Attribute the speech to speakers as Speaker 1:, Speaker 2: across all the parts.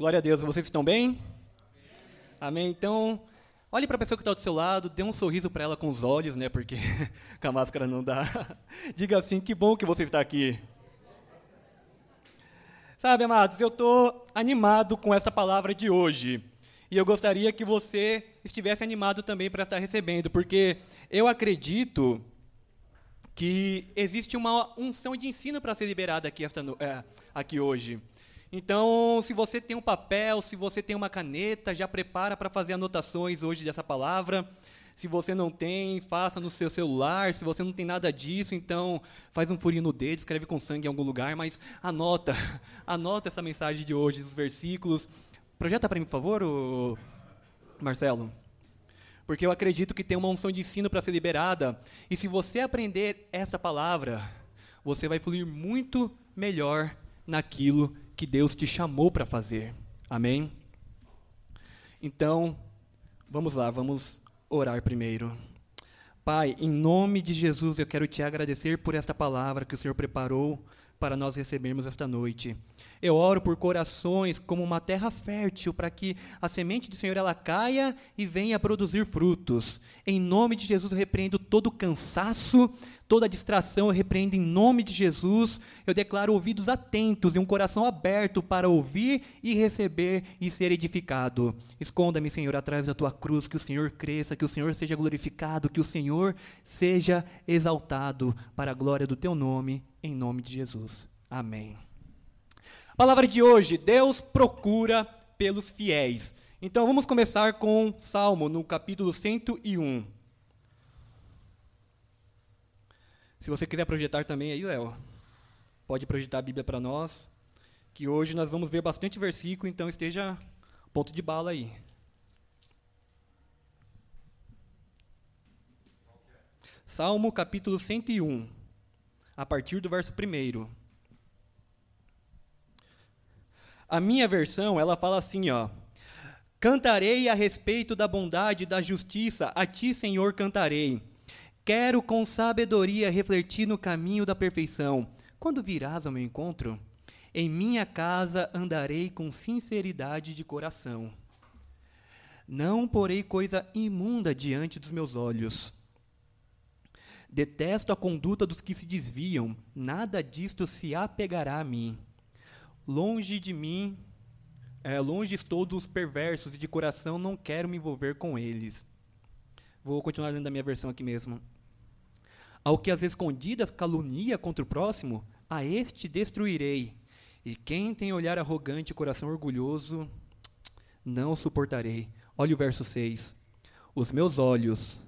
Speaker 1: Glória a Deus, vocês estão bem? Amém. Então, olhe para a pessoa que está do seu lado, dê um sorriso para ela com os olhos, né? Porque com a máscara não dá. Diga assim: que bom que você está aqui. Sabe, amados, eu estou animado com essa palavra de hoje. E eu gostaria que você estivesse animado também para estar recebendo, porque eu acredito que existe uma unção de ensino para ser liberada aqui, esta, é, aqui hoje. Então, se você tem um papel, se você tem uma caneta, já prepara para fazer anotações hoje dessa palavra. Se você não tem, faça no seu celular. Se você não tem nada disso, então faz um furinho no dedo, escreve com sangue em algum lugar, mas anota, anota essa mensagem de hoje, os versículos. Projeta para mim, por favor, Marcelo porque eu acredito que tem uma unção de ensino para ser liberada. E se você aprender essa palavra, você vai fluir muito melhor naquilo que Deus te chamou para fazer. Amém? Então, vamos lá, vamos orar primeiro. Pai, em nome de Jesus, eu quero te agradecer por esta palavra que o Senhor preparou para nós recebermos esta noite. Eu oro por corações como uma terra fértil, para que a semente do Senhor ela caia e venha produzir frutos. Em nome de Jesus, eu repreendo todo cansaço, toda distração, eu repreendo em nome de Jesus. Eu declaro ouvidos atentos e um coração aberto para ouvir e receber e ser edificado. Esconda-me, Senhor, atrás da tua cruz, que o Senhor cresça, que o Senhor seja glorificado, que o Senhor seja exaltado para a glória do teu nome, em nome de Jesus. Amém. Palavra de hoje: Deus procura pelos fiéis. Então vamos começar com Salmo, no capítulo 101. Se você quiser projetar também aí, Léo, pode projetar a Bíblia para nós, que hoje nós vamos ver bastante versículo, então esteja ponto de bala aí. Salmo capítulo 101, a partir do verso 1. A minha versão, ela fala assim, ó: Cantarei a respeito da bondade e da justiça, a ti, Senhor, cantarei. Quero com sabedoria refletir no caminho da perfeição. Quando virás ao meu encontro, em minha casa andarei com sinceridade de coração. Não porei coisa imunda diante dos meus olhos. Detesto a conduta dos que se desviam, nada disto se apegará a mim. Longe de mim, é, longe estou dos perversos e de coração não quero me envolver com eles. Vou continuar lendo a minha versão aqui mesmo. Ao que as escondidas calunia contra o próximo, a este destruirei. E quem tem olhar arrogante e coração orgulhoso, não suportarei. Olha o verso 6. Os meus olhos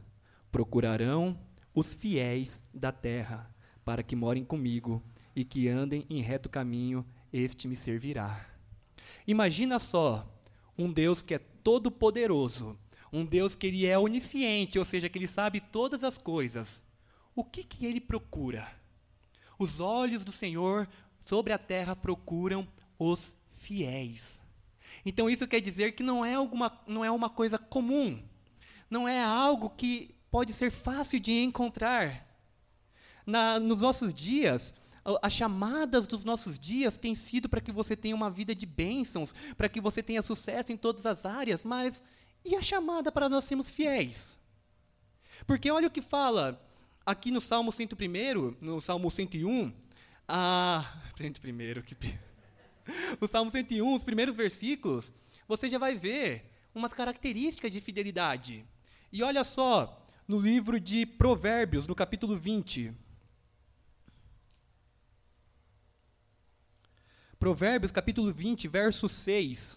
Speaker 1: procurarão os fiéis da terra, para que morem comigo e que andem em reto caminho este me servirá. Imagina só, um Deus que é todo poderoso, um Deus que ele é onisciente, ou seja, que ele sabe todas as coisas. O que que ele procura? Os olhos do Senhor sobre a terra procuram os fiéis. Então isso quer dizer que não é alguma não é uma coisa comum. Não é algo que pode ser fácil de encontrar. Na, nos nossos dias, as chamadas dos nossos dias têm sido para que você tenha uma vida de bênçãos, para que você tenha sucesso em todas as áreas, mas e a chamada para nós sermos fiéis? Porque olha o que fala aqui no Salmo 101, no Salmo 101, ah, 101, que o Salmo 101, os primeiros versículos, você já vai ver umas características de fidelidade. E olha só, no livro de Provérbios, no capítulo 20, Provérbios capítulo 20, verso 6.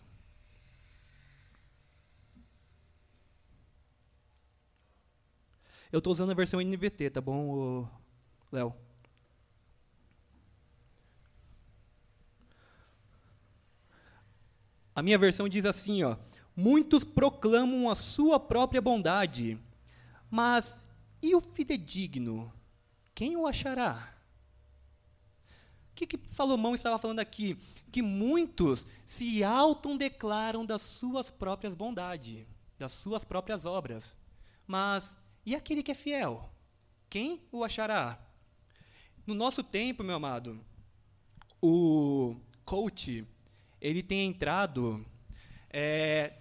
Speaker 1: Eu estou usando a versão NVT, tá bom, Léo? A minha versão diz assim, ó: Muitos proclamam a sua própria bondade, mas e o fidedigno? Quem o achará? O que, que Salomão estava falando aqui? Que muitos se autodeclaram das suas próprias bondades, das suas próprias obras. Mas e aquele que é fiel? Quem o achará? No nosso tempo, meu amado, o coach, ele tem entrado é,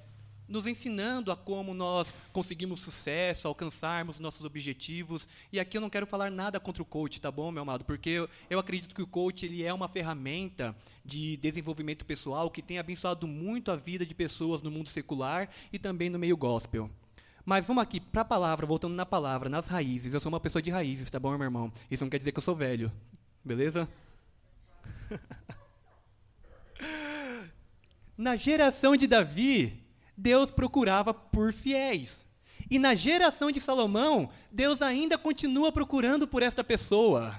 Speaker 1: nos ensinando a como nós conseguimos sucesso, alcançarmos nossos objetivos. E aqui eu não quero falar nada contra o coach, tá bom, meu amado? Porque eu, eu acredito que o coach ele é uma ferramenta de desenvolvimento pessoal que tem abençoado muito a vida de pessoas no mundo secular e também no meio gospel. Mas vamos aqui para a palavra, voltando na palavra, nas raízes. Eu sou uma pessoa de raízes, tá bom, meu irmão? Isso não quer dizer que eu sou velho, beleza? na geração de Davi, Deus procurava por fiéis. E na geração de Salomão, Deus ainda continua procurando por esta pessoa.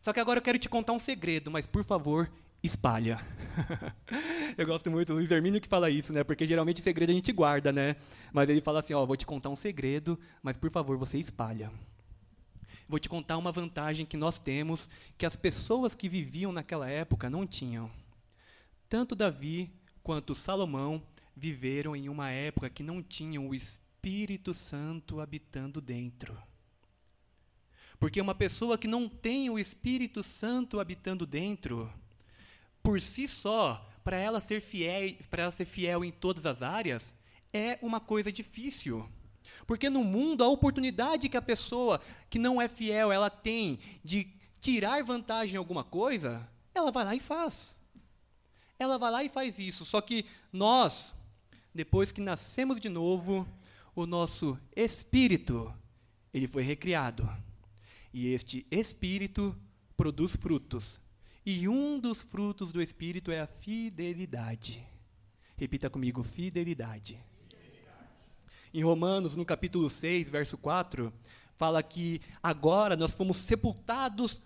Speaker 1: Só que agora eu quero te contar um segredo, mas por favor, espalha. eu gosto muito do Luiz Hermínio que fala isso, né? Porque geralmente segredo a gente guarda, né? Mas ele fala assim, ó, vou te contar um segredo, mas por favor, você espalha. Vou te contar uma vantagem que nós temos que as pessoas que viviam naquela época não tinham. Tanto Davi quanto Salomão viveram em uma época que não tinham o Espírito Santo habitando dentro. Porque uma pessoa que não tem o Espírito Santo habitando dentro, por si só, para ela ser fiel, para ela ser fiel em todas as áreas, é uma coisa difícil. Porque no mundo a oportunidade que a pessoa que não é fiel, ela tem de tirar vantagem em alguma coisa, ela vai lá e faz. Ela vai lá e faz isso. Só que nós, depois que nascemos de novo, o nosso espírito, ele foi recriado. E este espírito produz frutos. E um dos frutos do espírito é a fidelidade. Repita comigo, fidelidade. Em Romanos, no capítulo 6, verso 4, fala que agora nós fomos sepultados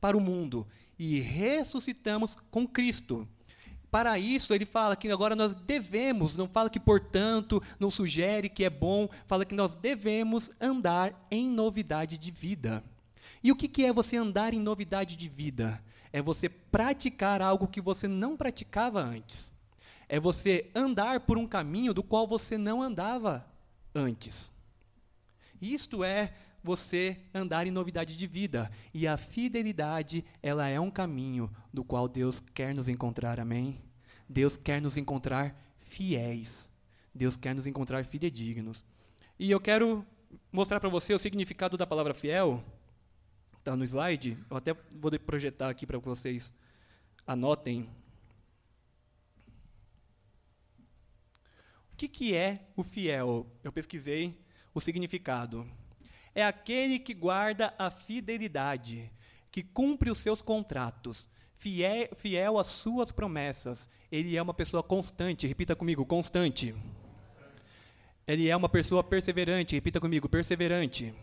Speaker 1: para o mundo e ressuscitamos com Cristo. Para isso, ele fala que agora nós devemos, não fala que, portanto, não sugere que é bom, fala que nós devemos andar em novidade de vida. E o que, que é você andar em novidade de vida? É você praticar algo que você não praticava antes. É você andar por um caminho do qual você não andava antes. Isto é você andar em novidade de vida. E a fidelidade, ela é um caminho do qual Deus quer nos encontrar, amém? Deus quer nos encontrar fiéis. Deus quer nos encontrar fidedignos. E eu quero mostrar para você o significado da palavra fiel. Está no slide. Eu até vou projetar aqui para que vocês anotem. O que, que é o fiel? Eu pesquisei o significado. É aquele que guarda a fidelidade, que cumpre os seus contratos, fiel, fiel às suas promessas. Ele é uma pessoa constante, repita comigo, constante. Ele é uma pessoa perseverante, repita comigo, perseverante.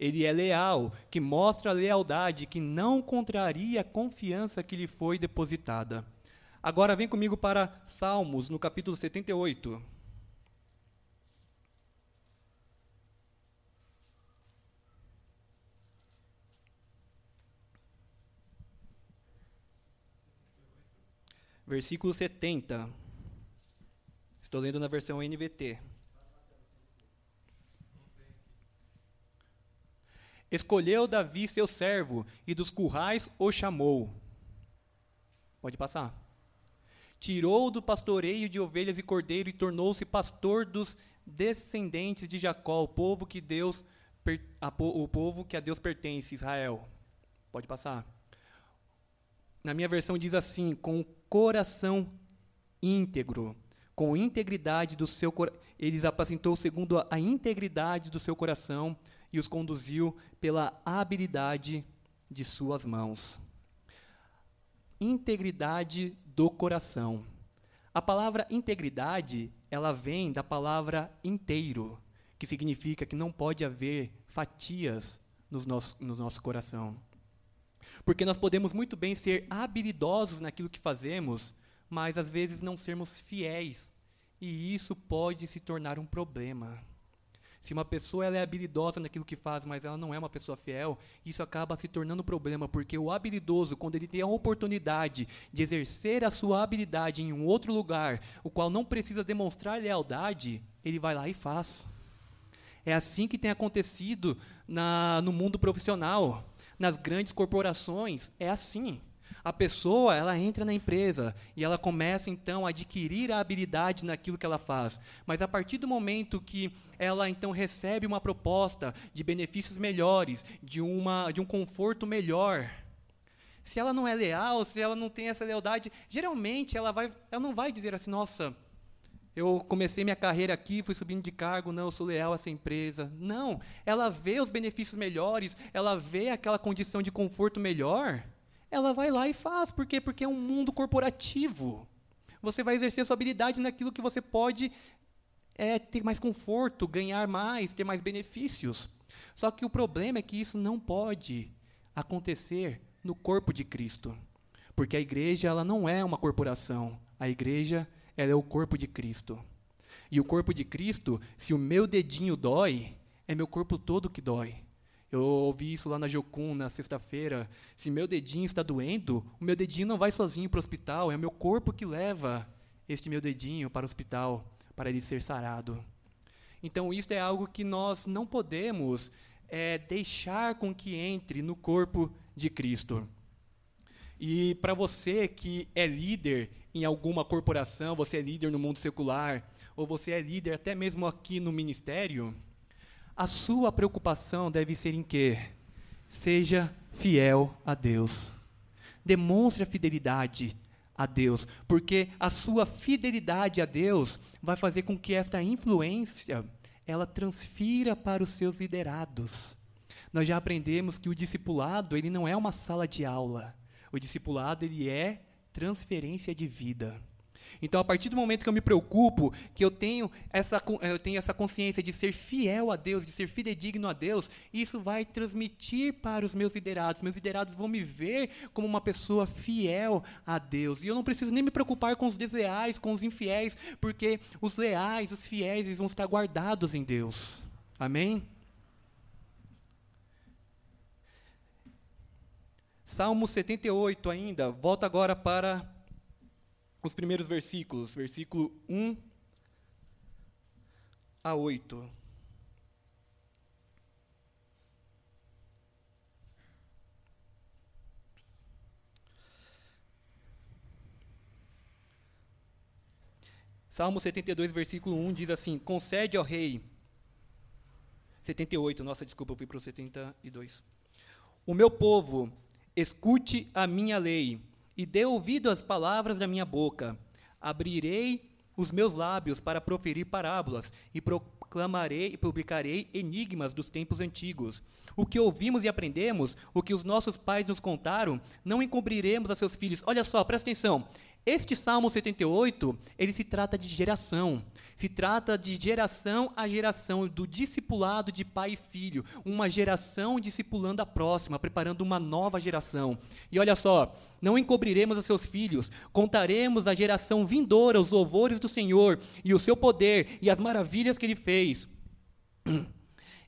Speaker 1: Ele é leal, que mostra a lealdade, que não contraria a confiança que lhe foi depositada. Agora vem comigo para Salmos, no capítulo 78. Versículo 70. Estou lendo na versão NVT. Escolheu Davi seu servo e dos currais o chamou. Pode passar. Tirou do pastoreio de ovelhas e cordeiro e tornou-se pastor dos descendentes de Jacó, o povo que Deus o povo que a Deus pertence, Israel. Pode passar. Na minha versão diz assim: com coração íntegro, com integridade do seu eles apacentou segundo a integridade do seu coração e os conduziu pela habilidade de suas mãos. Integridade do coração. A palavra integridade, ela vem da palavra inteiro, que significa que não pode haver fatias no nosso, no nosso coração. Porque nós podemos muito bem ser habilidosos naquilo que fazemos, mas às vezes não sermos fiéis. E isso pode se tornar um problema. Se uma pessoa ela é habilidosa naquilo que faz, mas ela não é uma pessoa fiel, isso acaba se tornando um problema, porque o habilidoso, quando ele tem a oportunidade de exercer a sua habilidade em um outro lugar, o qual não precisa demonstrar lealdade, ele vai lá e faz. É assim que tem acontecido na, no mundo profissional nas grandes corporações é assim. A pessoa, ela entra na empresa e ela começa então a adquirir a habilidade naquilo que ela faz. Mas a partir do momento que ela então recebe uma proposta de benefícios melhores, de uma de um conforto melhor, se ela não é leal, se ela não tem essa lealdade, geralmente ela vai ela não vai dizer assim: "Nossa, eu comecei minha carreira aqui, fui subindo de cargo, não, eu sou leal a essa empresa. Não, ela vê os benefícios melhores, ela vê aquela condição de conforto melhor, ela vai lá e faz. Por quê? Porque é um mundo corporativo. Você vai exercer sua habilidade naquilo que você pode é, ter mais conforto, ganhar mais, ter mais benefícios. Só que o problema é que isso não pode acontecer no corpo de Cristo. Porque a igreja ela não é uma corporação. A igreja ela é o corpo de Cristo. E o corpo de Cristo, se o meu dedinho dói, é meu corpo todo que dói. Eu ouvi isso lá na Jocum na sexta-feira. Se meu dedinho está doendo, o meu dedinho não vai sozinho para o hospital, é o meu corpo que leva este meu dedinho para o hospital para ele ser sarado. Então, isso é algo que nós não podemos é, deixar com que entre no corpo de Cristo. E para você que é líder em alguma corporação, você é líder no mundo secular, ou você é líder até mesmo aqui no ministério, a sua preocupação deve ser em quê? Seja fiel a Deus. Demonstre a fidelidade a Deus, porque a sua fidelidade a Deus vai fazer com que esta influência ela transfira para os seus liderados. Nós já aprendemos que o discipulado, ele não é uma sala de aula. O discipulado, ele é transferência de vida. Então, a partir do momento que eu me preocupo, que eu tenho essa, eu tenho essa consciência de ser fiel a Deus, de ser fidedigno a Deus, isso vai transmitir para os meus liderados. Meus liderados vão me ver como uma pessoa fiel a Deus. E eu não preciso nem me preocupar com os desleais, com os infiéis, porque os leais, os fiéis, eles vão estar guardados em Deus. Amém? Salmo 78 ainda, volta agora para os primeiros versículos, versículo 1 a 8. Salmo 72, versículo 1 diz assim: Concede ao rei. 78, nossa, desculpa, eu fui para o 72. O meu povo Escute a minha lei e dê ouvido às palavras da minha boca. Abrirei os meus lábios para proferir parábolas e proclamarei e publicarei enigmas dos tempos antigos. O que ouvimos e aprendemos, o que os nossos pais nos contaram, não encobriremos a seus filhos. Olha só, presta atenção. Este Salmo 78, ele se trata de geração. Se trata de geração a geração, do discipulado de pai e filho. Uma geração discipulando a próxima, preparando uma nova geração. E olha só, não encobriremos a seus filhos, contaremos à geração vindoura os louvores do Senhor e o seu poder e as maravilhas que ele fez.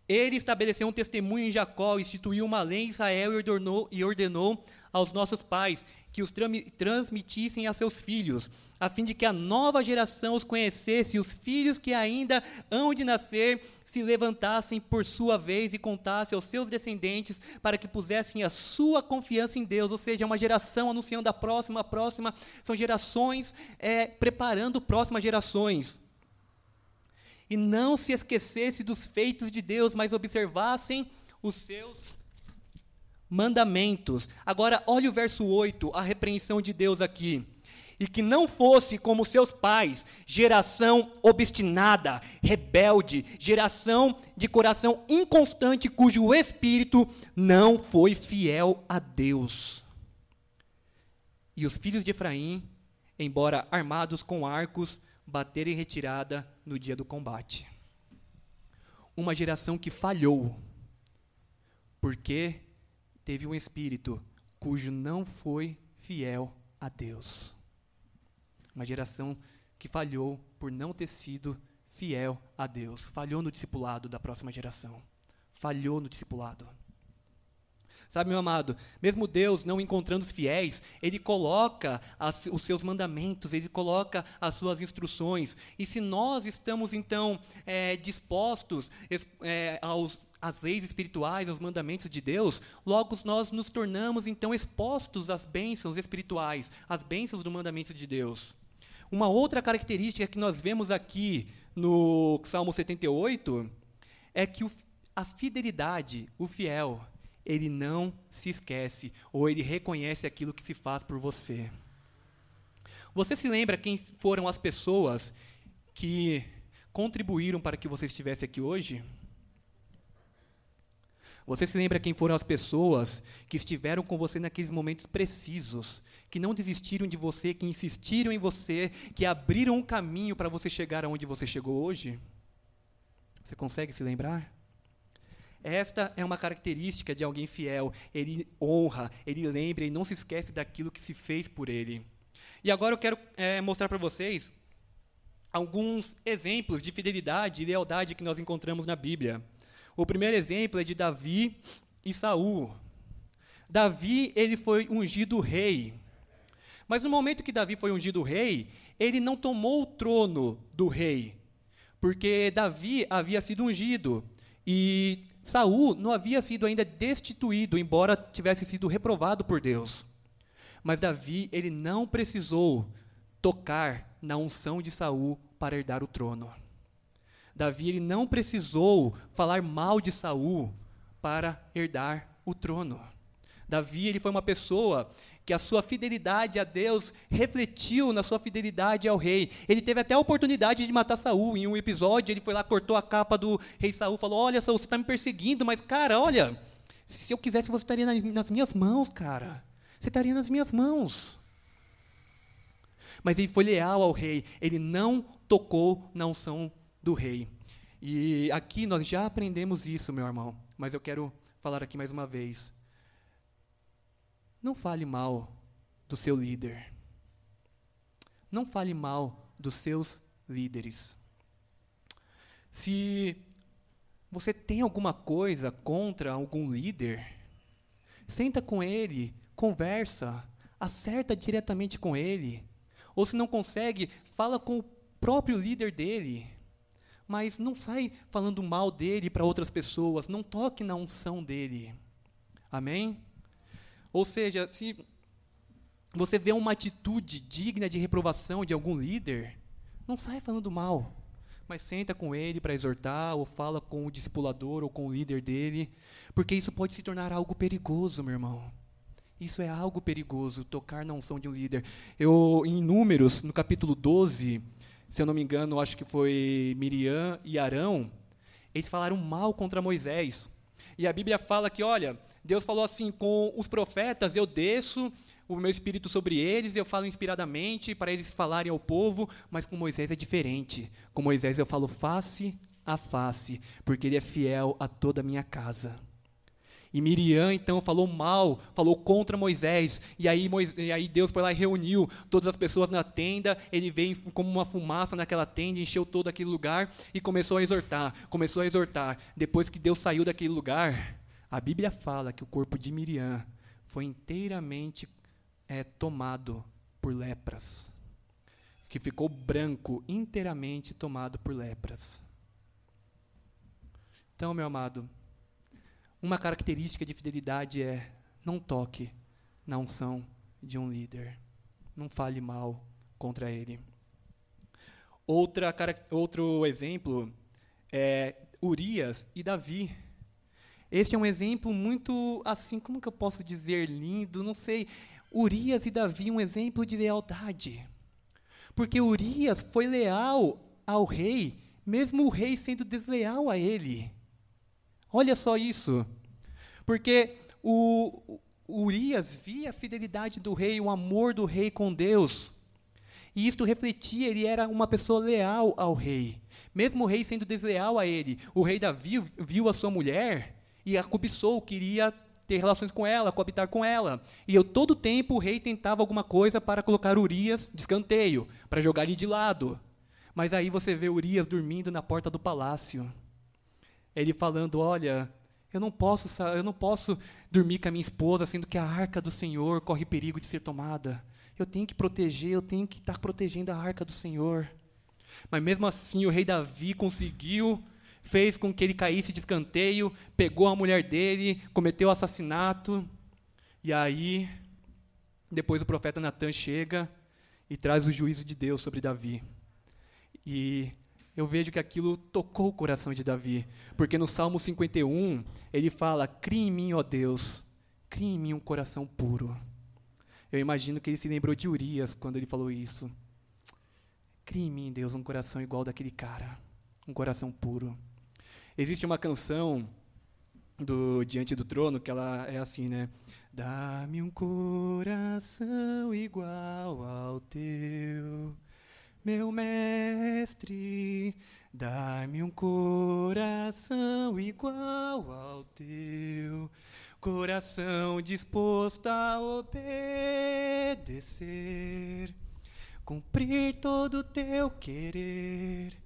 Speaker 1: Ele estabeleceu um testemunho em Jacó, instituiu uma lei em Israel e ordenou, e ordenou aos nossos pais que os transmitissem a seus filhos, a fim de que a nova geração os conhecesse e os filhos que ainda hão de nascer se levantassem por sua vez e contassem aos seus descendentes para que pusessem a sua confiança em Deus, ou seja, uma geração anunciando a próxima, a próxima, são gerações é, preparando próximas gerações. E não se esquecesse dos feitos de Deus, mas observassem os seus mandamentos. Agora, olha o verso 8, a repreensão de Deus aqui. E que não fosse como seus pais, geração obstinada, rebelde, geração de coração inconstante, cujo espírito não foi fiel a Deus. E os filhos de Efraim, embora armados com arcos, bateram em retirada no dia do combate. Uma geração que falhou, porque teve um espírito cujo não foi fiel a Deus. Uma geração que falhou por não ter sido fiel a Deus. Falhou no discipulado da próxima geração. Falhou no discipulado. Sabe, meu amado, mesmo Deus não encontrando os fiéis, Ele coloca as, os seus mandamentos, Ele coloca as suas instruções. E se nós estamos, então, é, dispostos é, aos, às leis espirituais, aos mandamentos de Deus, logo nós nos tornamos, então, expostos às bênçãos espirituais, às bênçãos do mandamento de Deus. Uma outra característica que nós vemos aqui no Salmo 78 é que o, a fidelidade, o fiel, ele não se esquece ou ele reconhece aquilo que se faz por você. Você se lembra quem foram as pessoas que contribuíram para que você estivesse aqui hoje? Você se lembra quem foram as pessoas que estiveram com você naqueles momentos precisos, que não desistiram de você, que insistiram em você, que abriram um caminho para você chegar aonde você chegou hoje? Você consegue se lembrar? Esta é uma característica de alguém fiel. Ele honra, ele lembra, ele não se esquece daquilo que se fez por ele. E agora eu quero é, mostrar para vocês alguns exemplos de fidelidade e lealdade que nós encontramos na Bíblia. O primeiro exemplo é de Davi e Saul. Davi, ele foi ungido rei. Mas no momento que Davi foi ungido rei, ele não tomou o trono do rei, porque Davi havia sido ungido. E Saul não havia sido ainda destituído, embora tivesse sido reprovado por Deus. Mas Davi, ele não precisou tocar na unção de Saul para herdar o trono. Davi ele não precisou falar mal de Saul para herdar o trono. Davi ele foi uma pessoa que a sua fidelidade a Deus refletiu na sua fidelidade ao rei. Ele teve até a oportunidade de matar Saul. Em um episódio, ele foi lá, cortou a capa do rei Saul, falou: Olha, Saul, você está me perseguindo, mas, cara, olha, se eu quisesse, você estaria nas, nas minhas mãos, cara. Você estaria nas minhas mãos. Mas ele foi leal ao rei, ele não tocou na unção do rei. E aqui nós já aprendemos isso, meu irmão, mas eu quero falar aqui mais uma vez. Não fale mal do seu líder. Não fale mal dos seus líderes. Se você tem alguma coisa contra algum líder, senta com ele, conversa, acerta diretamente com ele. Ou se não consegue, fala com o próprio líder dele. Mas não sai falando mal dele para outras pessoas, não toque na unção dele. Amém? Ou seja, se você vê uma atitude digna de reprovação de algum líder, não sai falando mal, mas senta com ele para exortar, ou fala com o discipulador ou com o líder dele, porque isso pode se tornar algo perigoso, meu irmão. Isso é algo perigoso, tocar na unção de um líder. Eu, em Números, no capítulo 12, se eu não me engano, acho que foi Miriam e Arão, eles falaram mal contra Moisés. E a Bíblia fala que, olha, Deus falou assim: com os profetas eu desço o meu espírito sobre eles, eu falo inspiradamente para eles falarem ao povo, mas com Moisés é diferente. Com Moisés eu falo face a face, porque ele é fiel a toda a minha casa. E Miriam então falou mal, falou contra Moisés. E aí, Moisés, e aí Deus foi lá e reuniu todas as pessoas na tenda. Ele veio como uma fumaça naquela tenda, encheu todo aquele lugar e começou a exortar. Começou a exortar. Depois que Deus saiu daquele lugar, a Bíblia fala que o corpo de Miriam foi inteiramente é, tomado por lepras. Que ficou branco, inteiramente tomado por lepras. Então, meu amado, uma característica de fidelidade é não toque na unção de um líder. Não fale mal contra ele. Outra, outro exemplo é Urias e Davi. Este é um exemplo muito, assim, como que eu posso dizer, lindo, não sei. Urias e Davi, um exemplo de lealdade. Porque Urias foi leal ao rei, mesmo o rei sendo desleal a ele. Olha só isso. Porque o, o Urias via a fidelidade do rei, o amor do rei com Deus. E isto refletia, ele era uma pessoa leal ao rei. Mesmo o rei sendo desleal a ele, o rei Davi viu a sua mulher e a cobiçou, queria ter relações com ela, coabitar com ela. E eu todo tempo o rei tentava alguma coisa para colocar Urias de escanteio, para jogar ele de lado. Mas aí você vê Urias dormindo na porta do palácio. Ele falando: Olha, Eu não posso, eu não posso dormir com a minha esposa, sendo que a arca do Senhor corre perigo de ser tomada. Eu tenho que proteger, eu tenho que estar protegendo a arca do Senhor. Mas mesmo assim, o rei Davi conseguiu, fez com que ele caísse de escanteio, pegou a mulher dele, cometeu assassinato. E aí, depois o profeta Natan chega e traz o juízo de Deus sobre Davi. E eu vejo que aquilo tocou o coração de Davi, porque no Salmo 51 ele fala: Cria em mim, ó Deus, cria em mim um coração puro. Eu imagino que ele se lembrou de Urias quando ele falou isso. Cria em mim, Deus, um coração igual daquele cara, um coração puro. Existe uma canção do Diante do Trono que ela é assim, né? Dá-me um coração igual ao teu meu mestre, dá-me um coração igual ao teu, coração disposto a obedecer, cumprir todo o teu querer.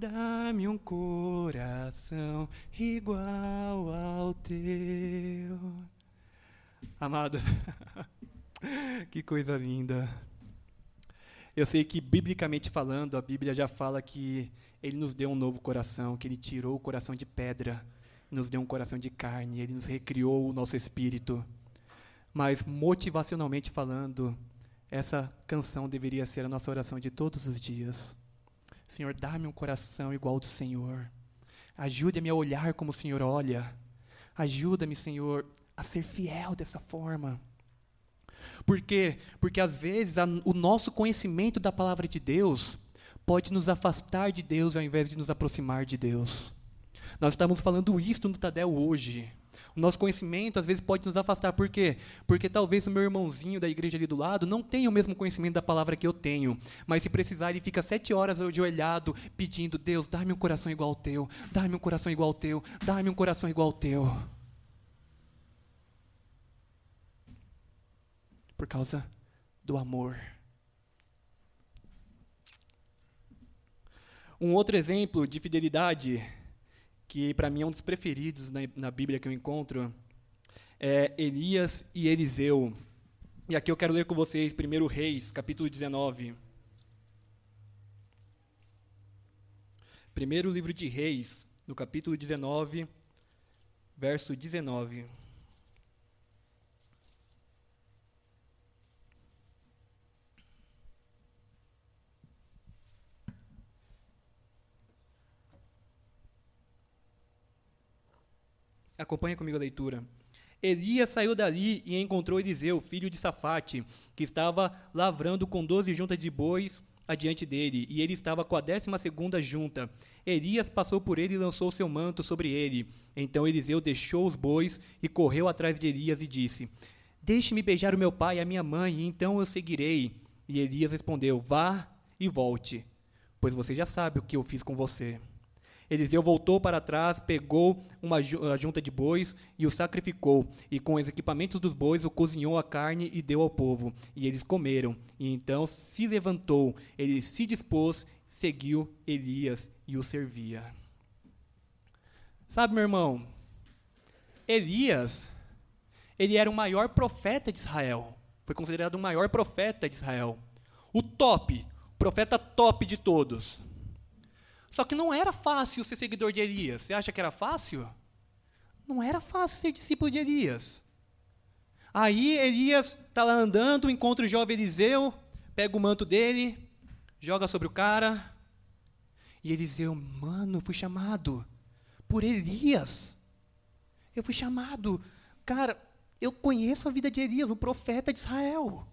Speaker 1: Dá-me um coração igual ao teu. Amados, que coisa linda. Eu sei que, biblicamente falando, a Bíblia já fala que Ele nos deu um novo coração, que Ele tirou o coração de pedra, nos deu um coração de carne, Ele nos recriou o nosso espírito. Mas, motivacionalmente falando, essa canção deveria ser a nossa oração de todos os dias. Senhor, dá-me um coração igual ao do Senhor. Ajude-me a olhar como o Senhor olha. Ajuda-me, Senhor, a ser fiel dessa forma. Por quê? Porque às vezes a, o nosso conhecimento da palavra de Deus pode nos afastar de Deus ao invés de nos aproximar de Deus. Nós estamos falando isso no Tadel hoje. O nosso conhecimento às vezes pode nos afastar. Por quê? Porque talvez o meu irmãozinho da igreja ali do lado não tenha o mesmo conhecimento da palavra que eu tenho. Mas se precisar, ele fica sete horas ajoelhado pedindo: Deus, dá-me um coração igual ao teu, dá-me um coração igual ao teu, dá-me um coração igual ao teu. por causa do amor. Um outro exemplo de fidelidade, que para mim é um dos preferidos na, na Bíblia que eu encontro, é Elias e Eliseu. E aqui eu quero ler com vocês 1 Reis, capítulo 19. Primeiro livro de Reis, no capítulo 19, verso 19. Acompanhe comigo a leitura. Elias saiu dali e encontrou Eliseu, filho de Safate, que estava lavrando com doze juntas de bois adiante dele, e ele estava com a décima segunda junta. Elias passou por ele e lançou seu manto sobre ele. Então Eliseu deixou os bois e correu atrás de Elias e disse: Deixe-me beijar o meu pai e a minha mãe, e então eu seguirei. E Elias respondeu: Vá e volte, pois você já sabe o que eu fiz com você. Eliseu voltou para trás, pegou uma junta de bois e o sacrificou, e com os equipamentos dos bois o cozinhou a carne e deu ao povo, e eles comeram. E então se levantou, ele se dispôs, seguiu Elias e o servia. Sabe, meu irmão, Elias, ele era o maior profeta de Israel. Foi considerado o maior profeta de Israel. O top, profeta top de todos. Só que não era fácil ser seguidor de Elias. Você acha que era fácil? Não era fácil ser discípulo de Elias. Aí Elias está lá andando, encontra o jovem Eliseu, pega o manto dele, joga sobre o cara. E Eliseu, mano, fui chamado por Elias. Eu fui chamado. Cara, eu conheço a vida de Elias, o profeta de Israel.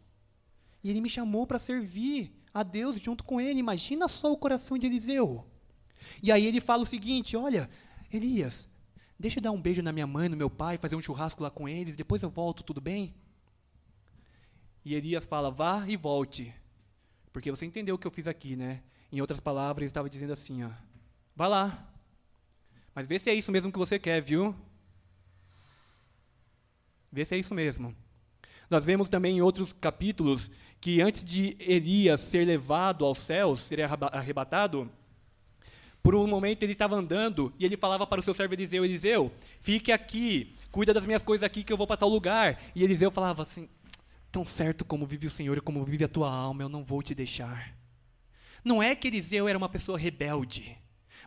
Speaker 1: E ele me chamou para servir a Deus junto com ele. Imagina só o coração de Eliseu. E aí ele fala o seguinte: Olha, Elias, deixa eu dar um beijo na minha mãe, no meu pai, fazer um churrasco lá com eles, depois eu volto, tudo bem? E Elias fala: Vá e volte. Porque você entendeu o que eu fiz aqui, né? Em outras palavras, ele estava dizendo assim: ó, Vá lá. Mas vê se é isso mesmo que você quer, viu? Vê se é isso mesmo. Nós vemos também em outros capítulos que antes de Elias ser levado aos céus, ser arrebatado, Por um momento ele estava andando e ele falava para o seu servo Eliseu: Eliseu, fique aqui, cuida das minhas coisas aqui que eu vou para tal lugar. E Eliseu falava assim: Tão certo como vive o Senhor e como vive a tua alma, eu não vou te deixar. Não é que Eliseu era uma pessoa rebelde,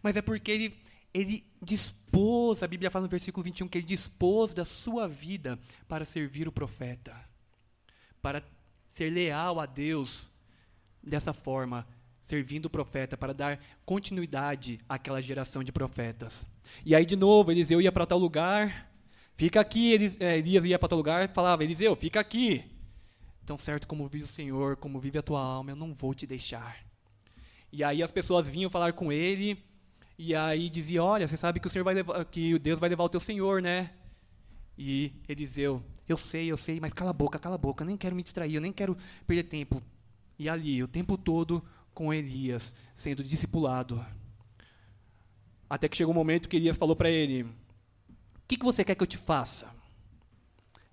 Speaker 1: mas é porque ele, ele dispôs, a Bíblia fala no versículo 21 que ele dispôs da sua vida para servir o profeta, para ser leal a Deus dessa forma, servindo o profeta, para dar continuidade àquela geração de profetas. E aí, de novo, Eliseu ia para tal lugar, fica aqui, é, Elias ia para tal lugar e falava: Eliseu, fica aqui. Tão certo como vive o Senhor, como vive a tua alma, eu não vou te deixar. E aí as pessoas vinham falar com ele, e aí dizia: Olha, você sabe que o Senhor vai levar, que Deus vai levar o teu Senhor, né? E Eliseu, eu sei, eu sei, mas cala a boca, cala a boca, nem quero me distrair, eu nem quero perder tempo. E ali, o tempo todo com Elias, sendo discipulado. Até que chegou um momento que Elias falou para ele: O que, que você quer que eu te faça?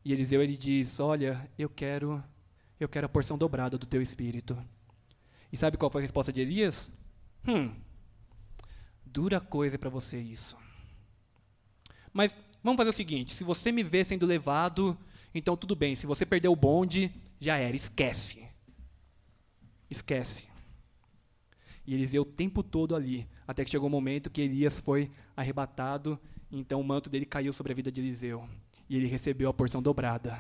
Speaker 1: E Eliseu ele diz: Olha, eu quero, eu quero a porção dobrada do teu espírito. E sabe qual foi a resposta de Elias? Hum, Dura coisa para você isso. Mas vamos fazer o seguinte: se você me vê sendo levado, então tudo bem. Se você perdeu o bonde, já era, esquece. Esquece. E Eliseu o tempo todo ali, até que chegou o um momento que Elias foi arrebatado, então o manto dele caiu sobre a vida de Eliseu. E ele recebeu a porção dobrada,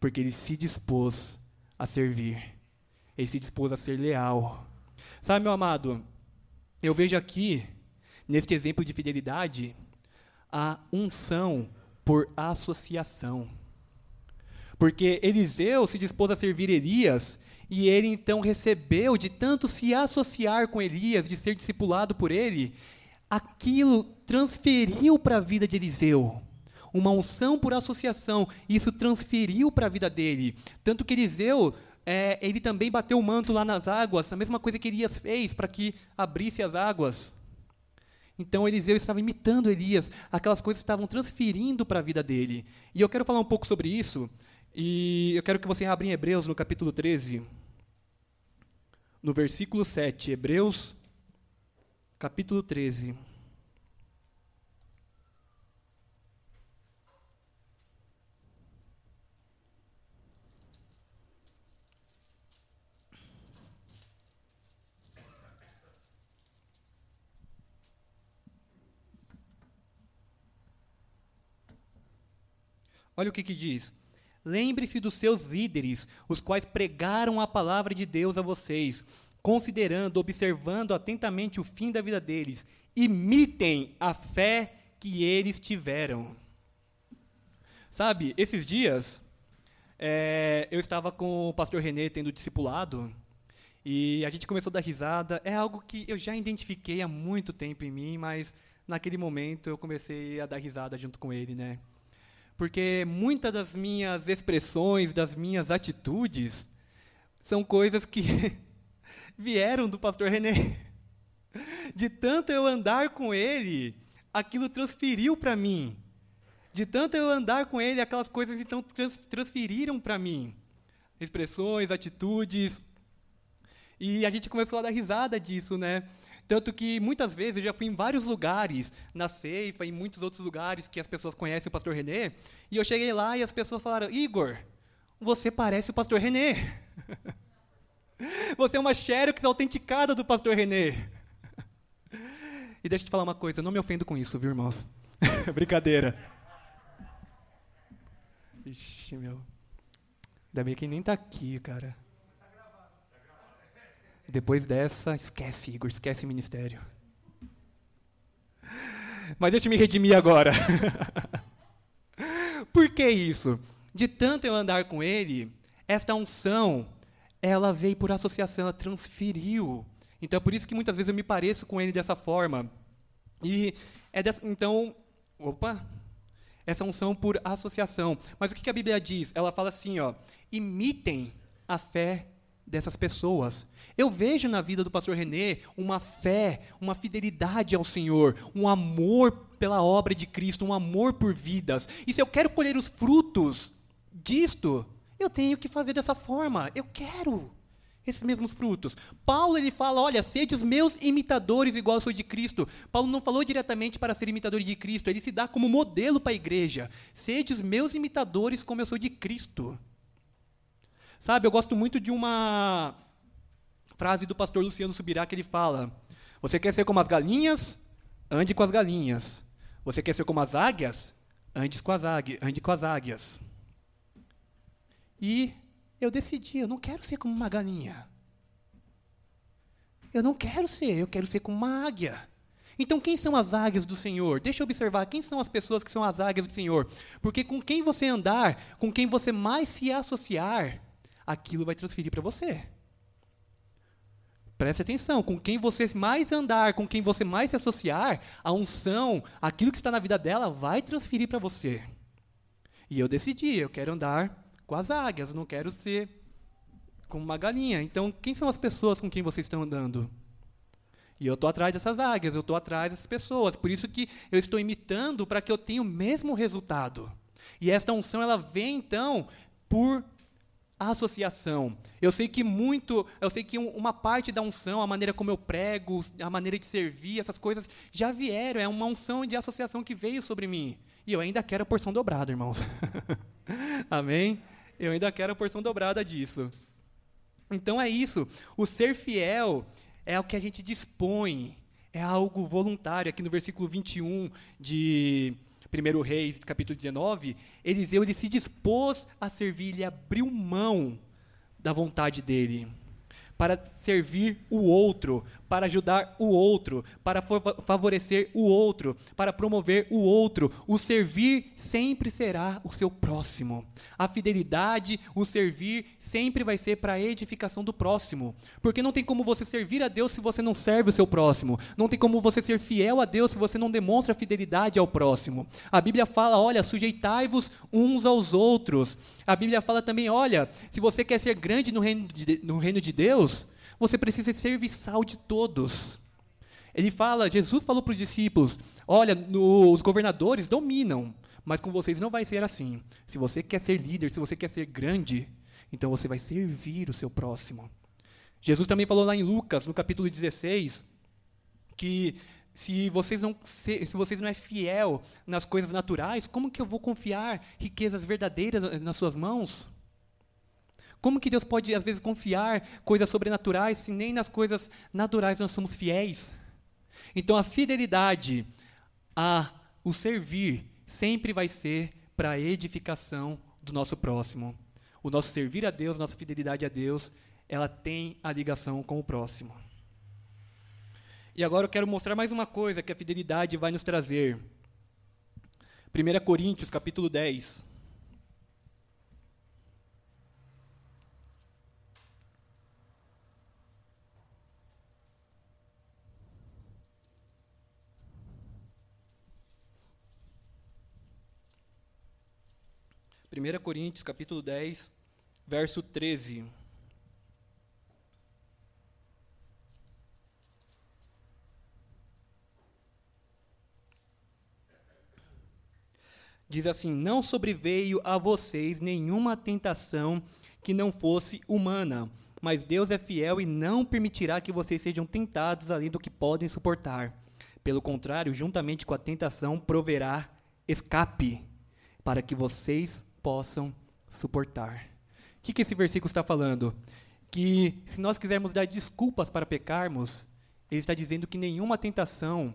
Speaker 1: porque ele se dispôs a servir. Ele se dispôs a ser leal. Sabe, meu amado, eu vejo aqui neste exemplo de fidelidade, a unção por associação. Porque Eliseu se dispôs a servir Elias, e ele então recebeu, de tanto se associar com Elias, de ser discipulado por ele, aquilo transferiu para a vida de Eliseu. Uma unção por associação, isso transferiu para a vida dele. Tanto que Eliseu, é, ele também bateu o manto lá nas águas, a mesma coisa que Elias fez para que abrisse as águas. Então Eliseu estava imitando Elias, aquelas coisas estavam transferindo para a vida dele. E eu quero falar um pouco sobre isso, e eu quero que você abra em Hebreus no capítulo 13, no versículo 7. Hebreus, capítulo 13. Olha o que, que diz. Lembre-se dos seus líderes, os quais pregaram a palavra de Deus a vocês, considerando, observando atentamente o fim da vida deles. Imitem a fé que eles tiveram. Sabe, esses dias, é, eu estava com o pastor René tendo discipulado, e a gente começou a dar risada. É algo que eu já identifiquei há muito tempo em mim, mas naquele momento eu comecei a dar risada junto com ele, né? Porque muitas das minhas expressões, das minhas atitudes, são coisas que vieram do pastor René. De tanto eu andar com ele, aquilo transferiu para mim. De tanto eu andar com ele, aquelas coisas então transferiram para mim. Expressões, atitudes. E a gente começou a dar risada disso, né? Tanto que muitas vezes eu já fui em vários lugares, na Ceifa, em muitos outros lugares que as pessoas conhecem o pastor René, e eu cheguei lá e as pessoas falaram: Igor, você parece o pastor René. você é uma xerox autenticada do pastor René. e deixa eu te falar uma coisa, não me ofendo com isso, viu, irmãos? Brincadeira. Ixi, meu. Ainda bem que nem está aqui, cara. Depois dessa, esquece, Igor, esquece ministério. Mas deixa eu me redimir agora. Por que isso? De tanto eu andar com ele, esta unção, ela veio por associação, ela transferiu. Então é por isso que muitas vezes eu me pareço com ele dessa forma. E é dessa, então, opa, essa unção por associação. Mas o que a Bíblia diz? Ela fala assim, ó, imitem a fé dessas pessoas. Eu vejo na vida do pastor René uma fé, uma fidelidade ao Senhor, um amor pela obra de Cristo, um amor por vidas. E se eu quero colher os frutos disto, eu tenho que fazer dessa forma. Eu quero. esses mesmos frutos. Paulo ele fala, olha, sede os meus imitadores igual eu sou de Cristo. Paulo não falou diretamente para ser imitador de Cristo, ele se dá como modelo para a igreja. Sede os meus imitadores como eu sou de Cristo. Sabe, eu gosto muito de uma frase do pastor Luciano Subirá que ele fala: Você quer ser como as galinhas? Ande com as galinhas. Você quer ser como as águias? Ande com as águias. Ande com as águias. E eu decidi, eu não quero ser como uma galinha. Eu não quero ser, eu quero ser como uma águia. Então, quem são as águias do Senhor? Deixa eu observar, quem são as pessoas que são as águias do Senhor? Porque com quem você andar, com quem você mais se associar, aquilo vai transferir para você. Preste atenção, com quem você mais andar, com quem você mais se associar, a unção, aquilo que está na vida dela, vai transferir para você. E eu decidi, eu quero andar com as águias, não quero ser como uma galinha. Então, quem são as pessoas com quem vocês estão andando? E eu estou atrás dessas águias, eu estou atrás dessas pessoas. Por isso que eu estou imitando para que eu tenha o mesmo resultado. E esta unção, ela vem, então, por associação. Eu sei que muito, eu sei que uma parte da unção, a maneira como eu prego, a maneira de servir, essas coisas já vieram, é uma unção de associação que veio sobre mim. E eu ainda quero a porção dobrada, irmãos. Amém? eu ainda quero a porção dobrada disso. Então é isso. O ser fiel é o que a gente dispõe, é algo voluntário. Aqui no versículo 21 de 1 Reis, capítulo 19, Eliseu ele se dispôs a servir, ele abriu mão da vontade dele para servir o outro, para ajudar o outro, para favorecer o outro, para promover o outro. O servir sempre será o seu próximo. A fidelidade, o servir, sempre vai ser para a edificação do próximo. Porque não tem como você servir a Deus se você não serve o seu próximo. Não tem como você ser fiel a Deus se você não demonstra fidelidade ao próximo. A Bíblia fala: olha, sujeitai-vos uns aos outros. A Bíblia fala também: olha, se você quer ser grande no reino de, no reino de Deus, você precisa ser serviçal de todos. Ele fala, Jesus falou para os discípulos: olha, no, os governadores dominam, mas com vocês não vai ser assim. Se você quer ser líder, se você quer ser grande, então você vai servir o seu próximo. Jesus também falou lá em Lucas, no capítulo 16, que se vocês não se, se vocês não é fiel nas coisas naturais, como que eu vou confiar riquezas verdadeiras nas suas mãos? Como que Deus pode, às vezes, confiar coisas sobrenaturais se nem nas coisas naturais nós somos fiéis? Então, a fidelidade, a o servir, sempre vai ser para a edificação do nosso próximo. O nosso servir a Deus, nossa fidelidade a Deus, ela tem a ligação com o próximo. E agora eu quero mostrar mais uma coisa que a fidelidade vai nos trazer. 1 Coríntios, capítulo 10. 1 Coríntios, capítulo 10, verso 13. Diz assim: Não sobreveio a vocês nenhuma tentação que não fosse humana, mas Deus é fiel e não permitirá que vocês sejam tentados além do que podem suportar. Pelo contrário, juntamente com a tentação, proverá escape, para que vocês possam suportar. O que, que esse versículo está falando? Que se nós quisermos dar desculpas para pecarmos, ele está dizendo que nenhuma tentação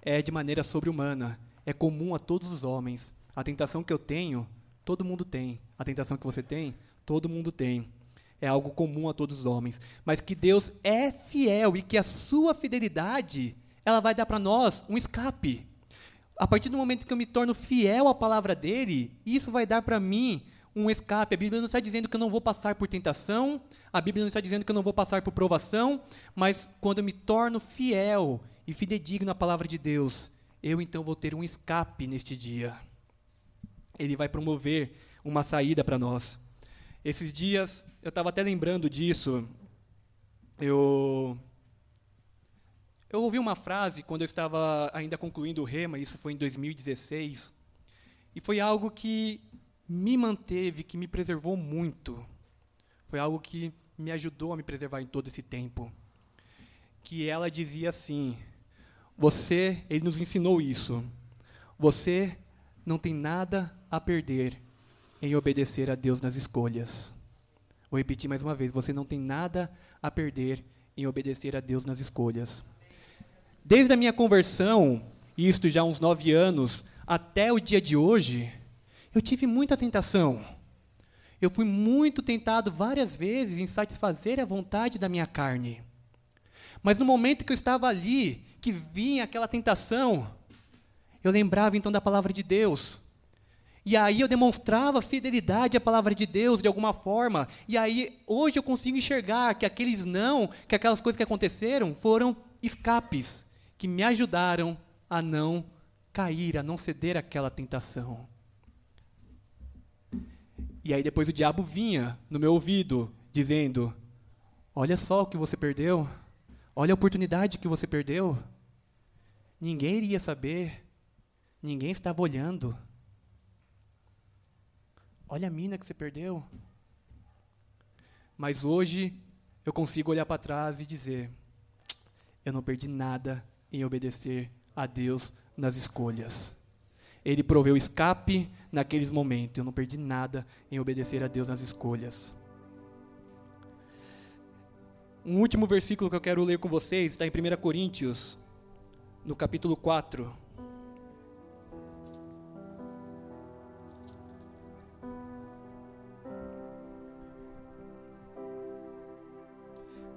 Speaker 1: é de maneira sobre-humana, é comum a todos os homens. A tentação que eu tenho, todo mundo tem. A tentação que você tem, todo mundo tem. É algo comum a todos os homens. Mas que Deus é fiel e que a sua fidelidade, ela vai dar para nós um escape a partir do momento que eu me torno fiel à palavra dele, isso vai dar para mim um escape. A Bíblia não está dizendo que eu não vou passar por tentação, a Bíblia não está dizendo que eu não vou passar por provação, mas quando eu me torno fiel e fidedigno à palavra de Deus, eu então vou ter um escape neste dia. Ele vai promover uma saída para nós. Esses dias, eu estava até lembrando disso, eu eu ouvi uma frase quando eu estava ainda concluindo o Rema, isso foi em 2016, e foi algo que me manteve, que me preservou muito. Foi algo que me ajudou a me preservar em todo esse tempo. Que ela dizia assim: Você, ele nos ensinou isso. Você não tem nada a perder em obedecer a Deus nas escolhas. Vou repetir mais uma vez: você não tem nada a perder em obedecer a Deus nas escolhas. Desde a minha conversão, isto já há uns nove anos, até o dia de hoje, eu tive muita tentação. Eu fui muito tentado várias vezes em satisfazer a vontade da minha carne. Mas no momento que eu estava ali, que vinha aquela tentação, eu lembrava então da palavra de Deus. E aí eu demonstrava fidelidade à palavra de Deus de alguma forma. E aí hoje eu consigo enxergar que aqueles não, que aquelas coisas que aconteceram foram escapes que me ajudaram a não cair, a não ceder àquela tentação. E aí depois o diabo vinha no meu ouvido, dizendo: Olha só o que você perdeu, olha a oportunidade que você perdeu. Ninguém iria saber, ninguém estava olhando. Olha a mina que você perdeu. Mas hoje eu consigo olhar para trás e dizer: eu não perdi nada em obedecer a Deus nas escolhas. Ele proveu escape naqueles momentos. Eu não perdi nada em obedecer a Deus nas escolhas. Um último versículo que eu quero ler com vocês está em 1 Coríntios, no capítulo 4.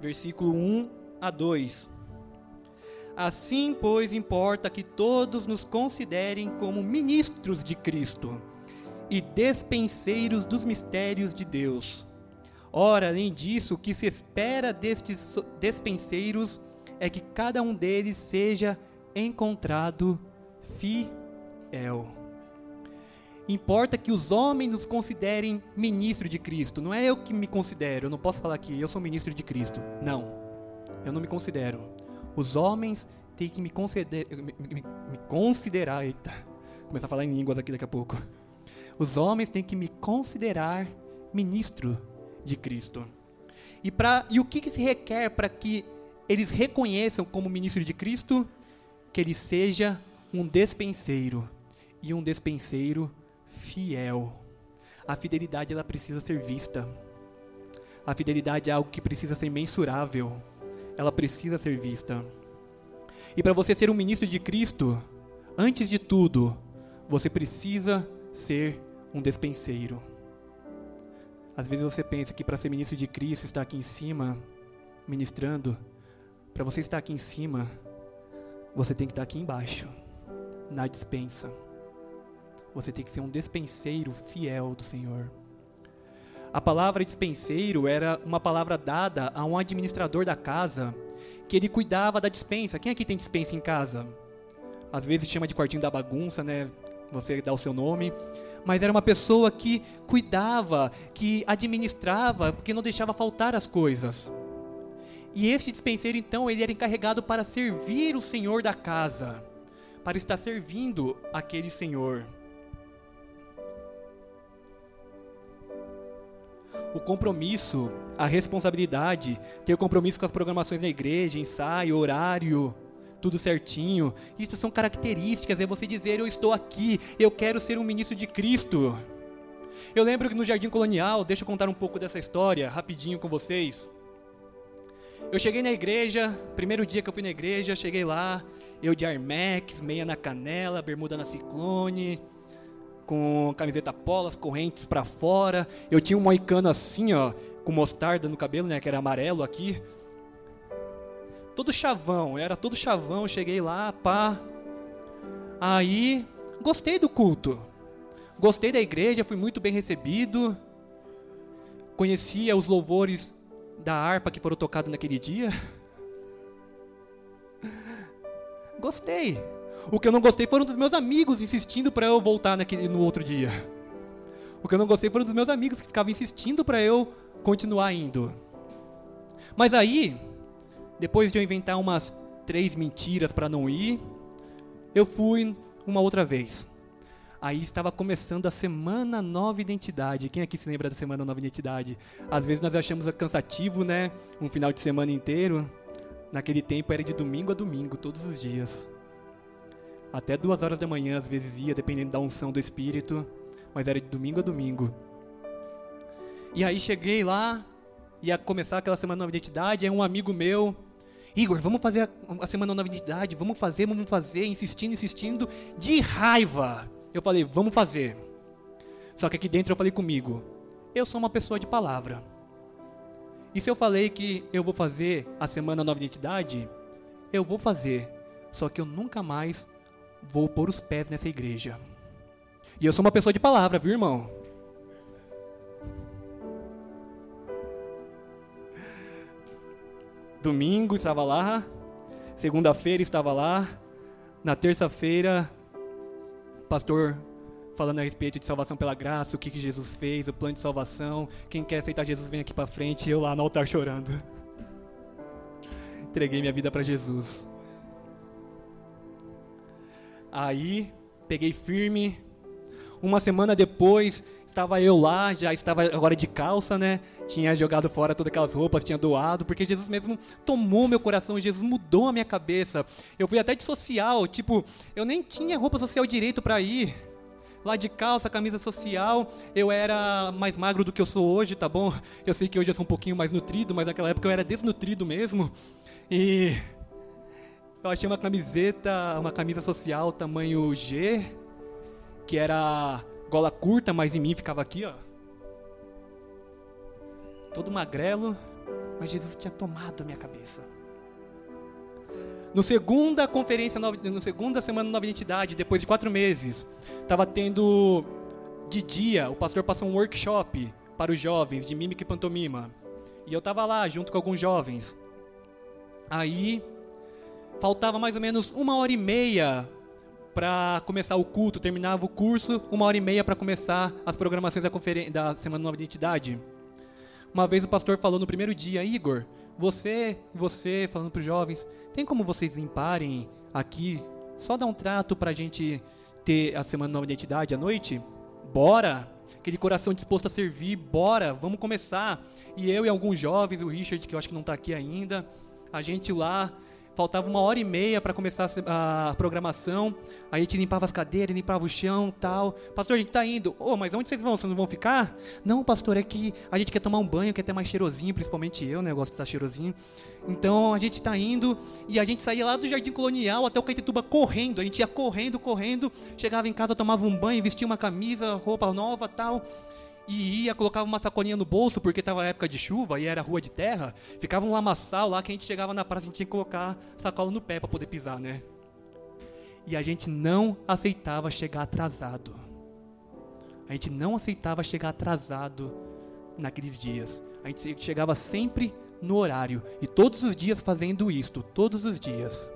Speaker 1: Versículo 1 a 2. Assim, pois, importa que todos nos considerem como ministros de Cristo e despenseiros dos mistérios de Deus. Ora, além disso, o que se espera destes despenseiros é que cada um deles seja encontrado fiel. Importa que os homens nos considerem ministro de Cristo. Não é eu que me considero, eu não posso falar que eu sou ministro de Cristo. Não, eu não me considero. Os homens têm que me, conceder, me, me, me considerar. Eita, começar a falar em línguas aqui daqui a pouco. Os homens têm que me considerar ministro de Cristo. E, pra, e o que, que se requer para que eles reconheçam como ministro de Cristo? Que ele seja um despenseiro e um despenseiro fiel. A fidelidade ela precisa ser vista. A fidelidade é algo que precisa ser mensurável ela precisa ser vista. E para você ser um ministro de Cristo, antes de tudo, você precisa ser um despenseiro. Às vezes você pensa que para ser ministro de Cristo, estar aqui em cima, ministrando, para você estar aqui em cima, você tem que estar aqui embaixo, na dispensa. Você tem que ser um despenseiro fiel do Senhor. A palavra dispenseiro era uma palavra dada a um administrador da casa que ele cuidava da dispensa. Quem aqui tem dispensa em casa? Às vezes chama de quartinho da bagunça, né? Você dá o seu nome. Mas era uma pessoa que cuidava, que administrava, porque não deixava faltar as coisas. E esse dispenseiro, então, ele era encarregado para servir o senhor da casa, para estar servindo aquele senhor. O compromisso, a responsabilidade, ter compromisso com as programações da igreja, ensaio, horário, tudo certinho. Isso são características, é você dizer: Eu estou aqui, eu quero ser um ministro de Cristo. Eu lembro que no Jardim Colonial, deixa eu contar um pouco dessa história, rapidinho com vocês. Eu cheguei na igreja, primeiro dia que eu fui na igreja, cheguei lá, eu de Armex, meia na canela, bermuda na ciclone, com camiseta polas, correntes para fora. Eu tinha um moicano assim, ó, com mostarda no cabelo, né, que era amarelo aqui. Todo chavão, era todo chavão, cheguei lá, pá. Aí, gostei do culto. Gostei da igreja, fui muito bem recebido. Conhecia os louvores da harpa que foram tocados naquele dia. Gostei. O que eu não gostei foram dos meus amigos insistindo para eu voltar naquele, no outro dia. O que eu não gostei foram dos meus amigos que ficavam insistindo para eu continuar indo. Mas aí, depois de eu inventar umas três mentiras para não ir, eu fui uma outra vez. Aí estava começando a semana nova identidade. Quem aqui se lembra da semana nova identidade? Às vezes nós achamos cansativo, né? Um final de semana inteiro. Naquele tempo era de domingo a domingo, todos os dias. Até duas horas da manhã, às vezes ia, dependendo da unção do Espírito. Mas era de domingo a domingo. E aí cheguei lá, ia começar aquela semana nova identidade. Aí um amigo meu, Igor, vamos fazer a, semana nova identidade, vamos fazer, vamos fazer, insistindo, insistindo, de raiva. Eu falei, vamos fazer. Só que aqui dentro eu falei comigo, eu sou uma pessoa de palavra. E se eu falei que eu vou fazer a semana nova identidade, eu vou fazer. Só que eu nunca mais vou pôr os pés nessa igreja. E eu sou uma pessoa de palavra, viu, irmão? Domingo estava lá, segunda-feira estava lá, na terça-feira pastor falando a respeito de salvação pela graça, o que, que Jesus fez, o plano de salvação. Quem quer aceitar Jesus vem aqui para frente, eu lá no altar chorando. Entreguei minha vida para Jesus. Aí, peguei firme. Uma semana depois, estava eu lá, já estava agora de calça, né? Tinha jogado fora todas aquelas roupas, tinha doado, porque Jesus mesmo tomou meu coração, Jesus mudou a minha cabeça. Eu fui até de social, tipo, eu nem tinha roupa social direito para ir. Lá de calça, camisa social, eu era mais magro do que eu sou hoje, tá bom? Eu sei que hoje eu sou um pouquinho mais nutrido, mas naquela época eu era desnutrido mesmo. E eu achei uma camiseta, uma camisa social tamanho G, que era gola curta, mas em mim ficava aqui, ó. Todo magrelo, mas Jesus tinha tomado a minha cabeça. No segunda conferência, no segunda semana Nova Identidade, depois de quatro meses, estava tendo de dia, o pastor passou um workshop para os jovens de mímica e pantomima. E eu estava lá junto com alguns jovens. Aí faltava mais ou menos uma hora e meia para começar o culto, terminava o curso, uma hora e meia para começar as programações da, da Semana Nova Identidade. Uma vez o pastor falou no primeiro dia, Igor, você, você, falando para os jovens, tem como vocês limparem aqui, só dar um trato para a gente ter a Semana Nova Identidade à noite? Bora! Aquele coração disposto a servir, bora, vamos começar. E eu e alguns jovens, o Richard, que eu acho que não está aqui ainda, a gente lá faltava uma hora e meia para começar a, programação. A gente limpava as cadeiras, limpava o chão tal. Pastor, a gente tá indo. Ô, oh, mas onde vocês vão? Vocês não vão ficar? Não, pastor, é que a gente quer tomar um banho, quer ter mais cheirosinho, principalmente eu, né? Eu gosto de estar cheirosinho. Então a gente tá indo e a gente saía lá do Jardim Colonial até o Caetetuba correndo. A gente ia correndo, correndo. Chegava em casa, tomava um banho, vestia uma camisa, roupa nova tal e ia, colocava uma sacolinha no bolso, porque estava época de chuva e era rua de terra, ficava um lamaçal lá que a gente chegava na praça, gente tinha que colocar sacola no pé para poder pisar, né? E a gente não aceitava chegar atrasado. A gente não aceitava chegar atrasado naqueles dias. A gente chegava sempre no horário e todos os dias fazendo isto, todos os dias.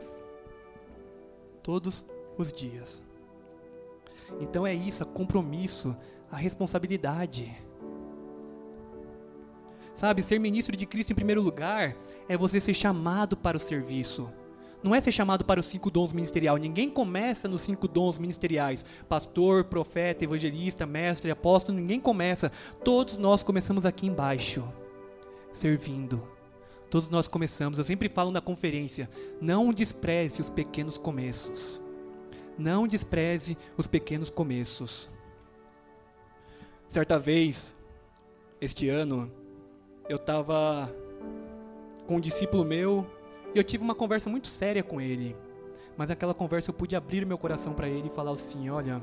Speaker 1: Todos os dias. Então é isso, é compromisso a responsabilidade. Sabe, ser ministro de Cristo em primeiro lugar é você ser chamado para o serviço. Não é ser chamado para os cinco dons ministeriais. Ninguém começa nos cinco dons ministeriais. Pastor, profeta, evangelista, mestre, apóstolo, ninguém começa. Todos nós começamos aqui embaixo, servindo. Todos nós começamos. Eu sempre falo na conferência: não despreze os pequenos começos. Não despreze os pequenos começos. Certa vez, este ano, eu estava com um discípulo meu e eu tive uma conversa muito séria com ele. Mas naquela conversa eu pude abrir meu coração para ele e falar assim: Olha,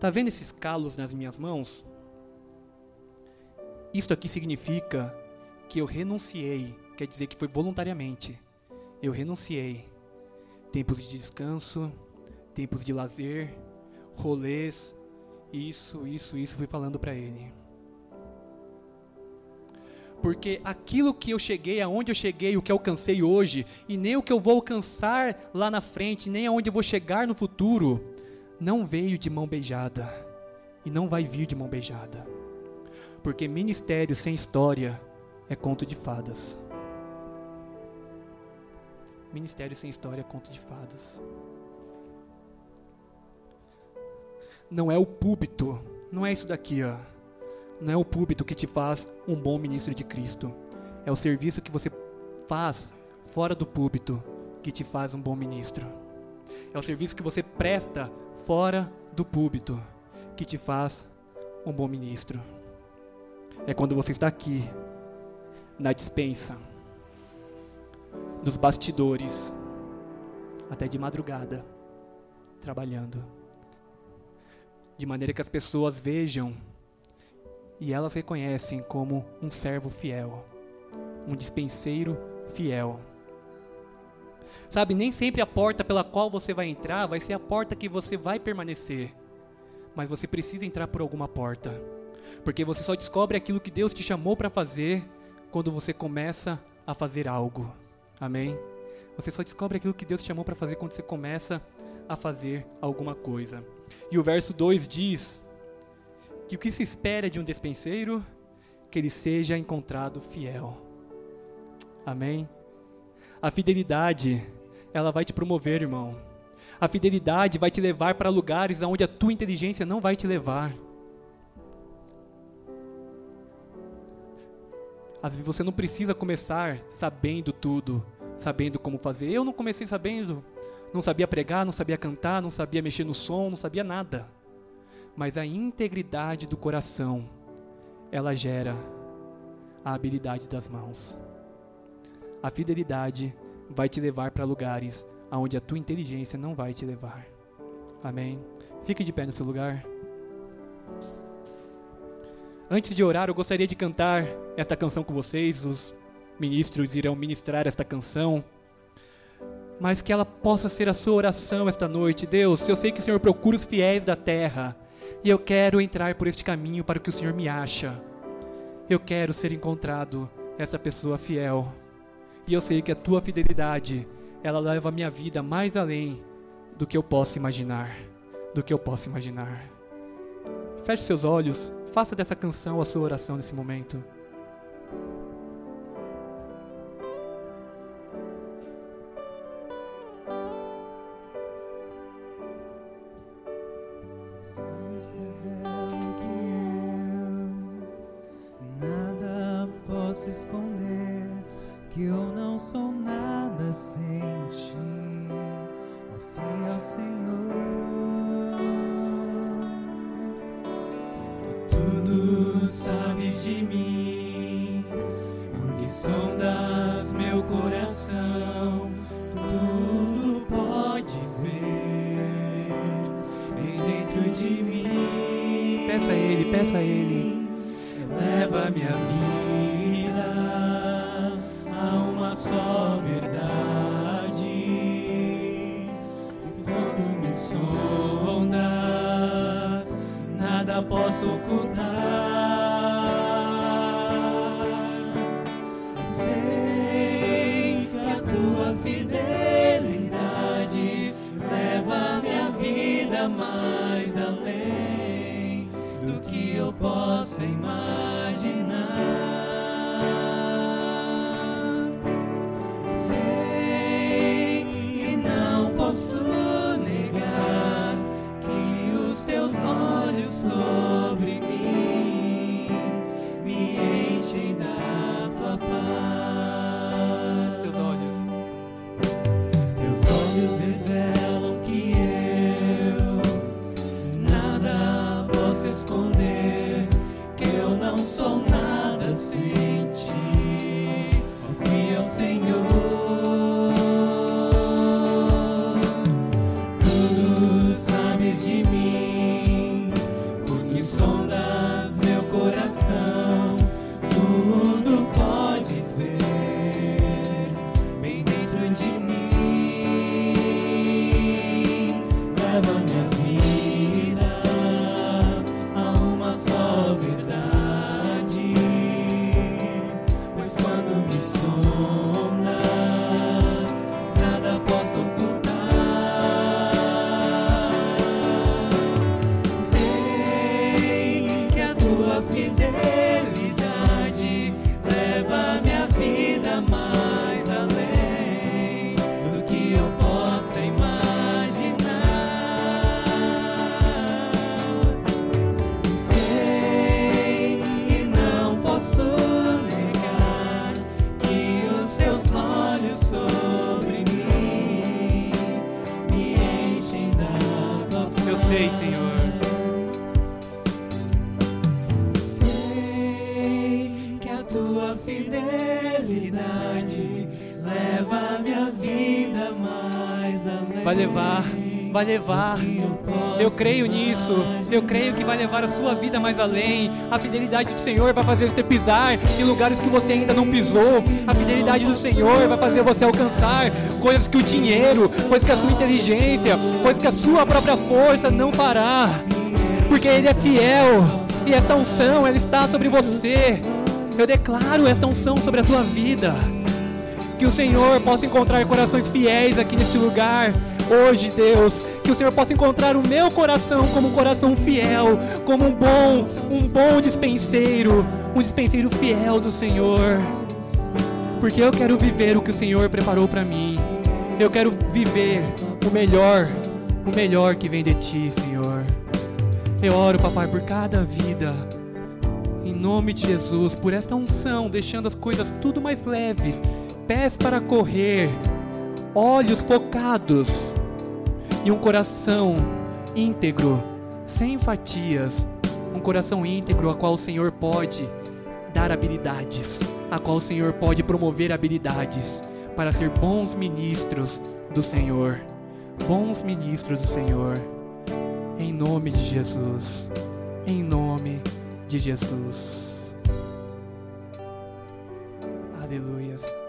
Speaker 1: tá vendo esses calos nas minhas mãos? Isto aqui significa que eu renunciei, quer dizer que foi voluntariamente. Eu renunciei. Tempos de descanso, tempos de lazer, rolês, isso, isso, isso fui falando para ele. Porque aquilo que eu cheguei, aonde eu cheguei, o que alcancei hoje, e nem o que eu vou alcançar lá na frente, nem aonde eu vou chegar no futuro, não veio de mão beijada e não vai vir de mão beijada. Porque ministério sem história é conto de fadas. Ministério sem história é conto de fadas. Não é o púlpito, não é isso daqui, ó. Não é o púlpito que te faz um bom ministro de Cristo. É o serviço que você faz fora do púlpito que te faz um bom ministro. É o serviço que você presta fora do púlpito que te faz um bom ministro. É quando você está aqui, na dispensa, nos bastidores, até de madrugada, trabalhando. De maneira que as pessoas vejam e elas reconhecem como um servo fiel, um dispenseiro fiel. Sabe, nem sempre a porta pela qual você vai entrar vai ser a porta que você vai permanecer. Mas você precisa entrar por alguma porta. Porque você só descobre aquilo que Deus te chamou para fazer quando você começa a fazer algo. Amém? Você só descobre aquilo que Deus te chamou para fazer quando você começa a fazer alguma coisa. E o verso 2 diz que o que se espera de um despenseiro que ele seja encontrado fiel. Amém? A fidelidade, ela vai te promover, irmão. A fidelidade vai te levar para lugares onde a tua inteligência não vai te levar. Às vezes você não precisa começar sabendo tudo, sabendo como fazer. Eu não comecei sabendo, não sabia pregar, não sabia cantar, não sabia mexer no som, não sabia nada. Mas a integridade do coração, ela gera a habilidade das mãos. A fidelidade vai te levar para lugares aonde a tua inteligência não vai te levar. Amém. Fique de pé no seu lugar. Antes de orar, eu gostaria de cantar esta canção com vocês. Os ministros irão ministrar esta canção. Mas que ela possa ser a sua oração esta noite. Deus, eu sei que o Senhor procura os fiéis da terra. E eu quero entrar por este caminho para que o Senhor me acha. Eu quero ser encontrado essa pessoa fiel. E eu sei que a tua fidelidade, ela leva a minha vida mais além do que eu posso imaginar, do que eu posso imaginar. Feche seus olhos, faça dessa canção a sua oração nesse momento.
Speaker 2: Leva minha vida mais além.
Speaker 1: Vai levar, vai levar. Eu creio nisso. Eu creio que vai levar a sua vida mais além. A fidelidade do Senhor vai fazer você pisar em lugares que você ainda não pisou. A fidelidade do Senhor vai fazer você alcançar coisas que o dinheiro, coisas que a sua inteligência, coisas que a sua própria força não fará. Porque Ele é fiel. E esta unção, ela está sobre você. Eu declaro esta unção sobre a sua vida. Que o Senhor possa encontrar corações fiéis aqui neste lugar. Hoje, Deus, que o Senhor possa encontrar o meu coração como um coração fiel, como um bom, um bom dispenseiro, um dispenseiro fiel do Senhor. Porque eu quero viver o que o Senhor preparou para mim. Eu quero viver o melhor, o melhor que vem de ti, Senhor. Eu oro, papai, por cada vida. Em nome de Jesus, por esta unção, deixando as coisas tudo mais leves, pés para correr, olhos focados e um coração íntegro, sem fatias, um coração íntegro a qual o Senhor pode dar habilidades, a qual o Senhor pode promover habilidades para ser bons ministros do Senhor, bons ministros do Senhor. Em nome de Jesus. Em nome de Jesus. Aleluias.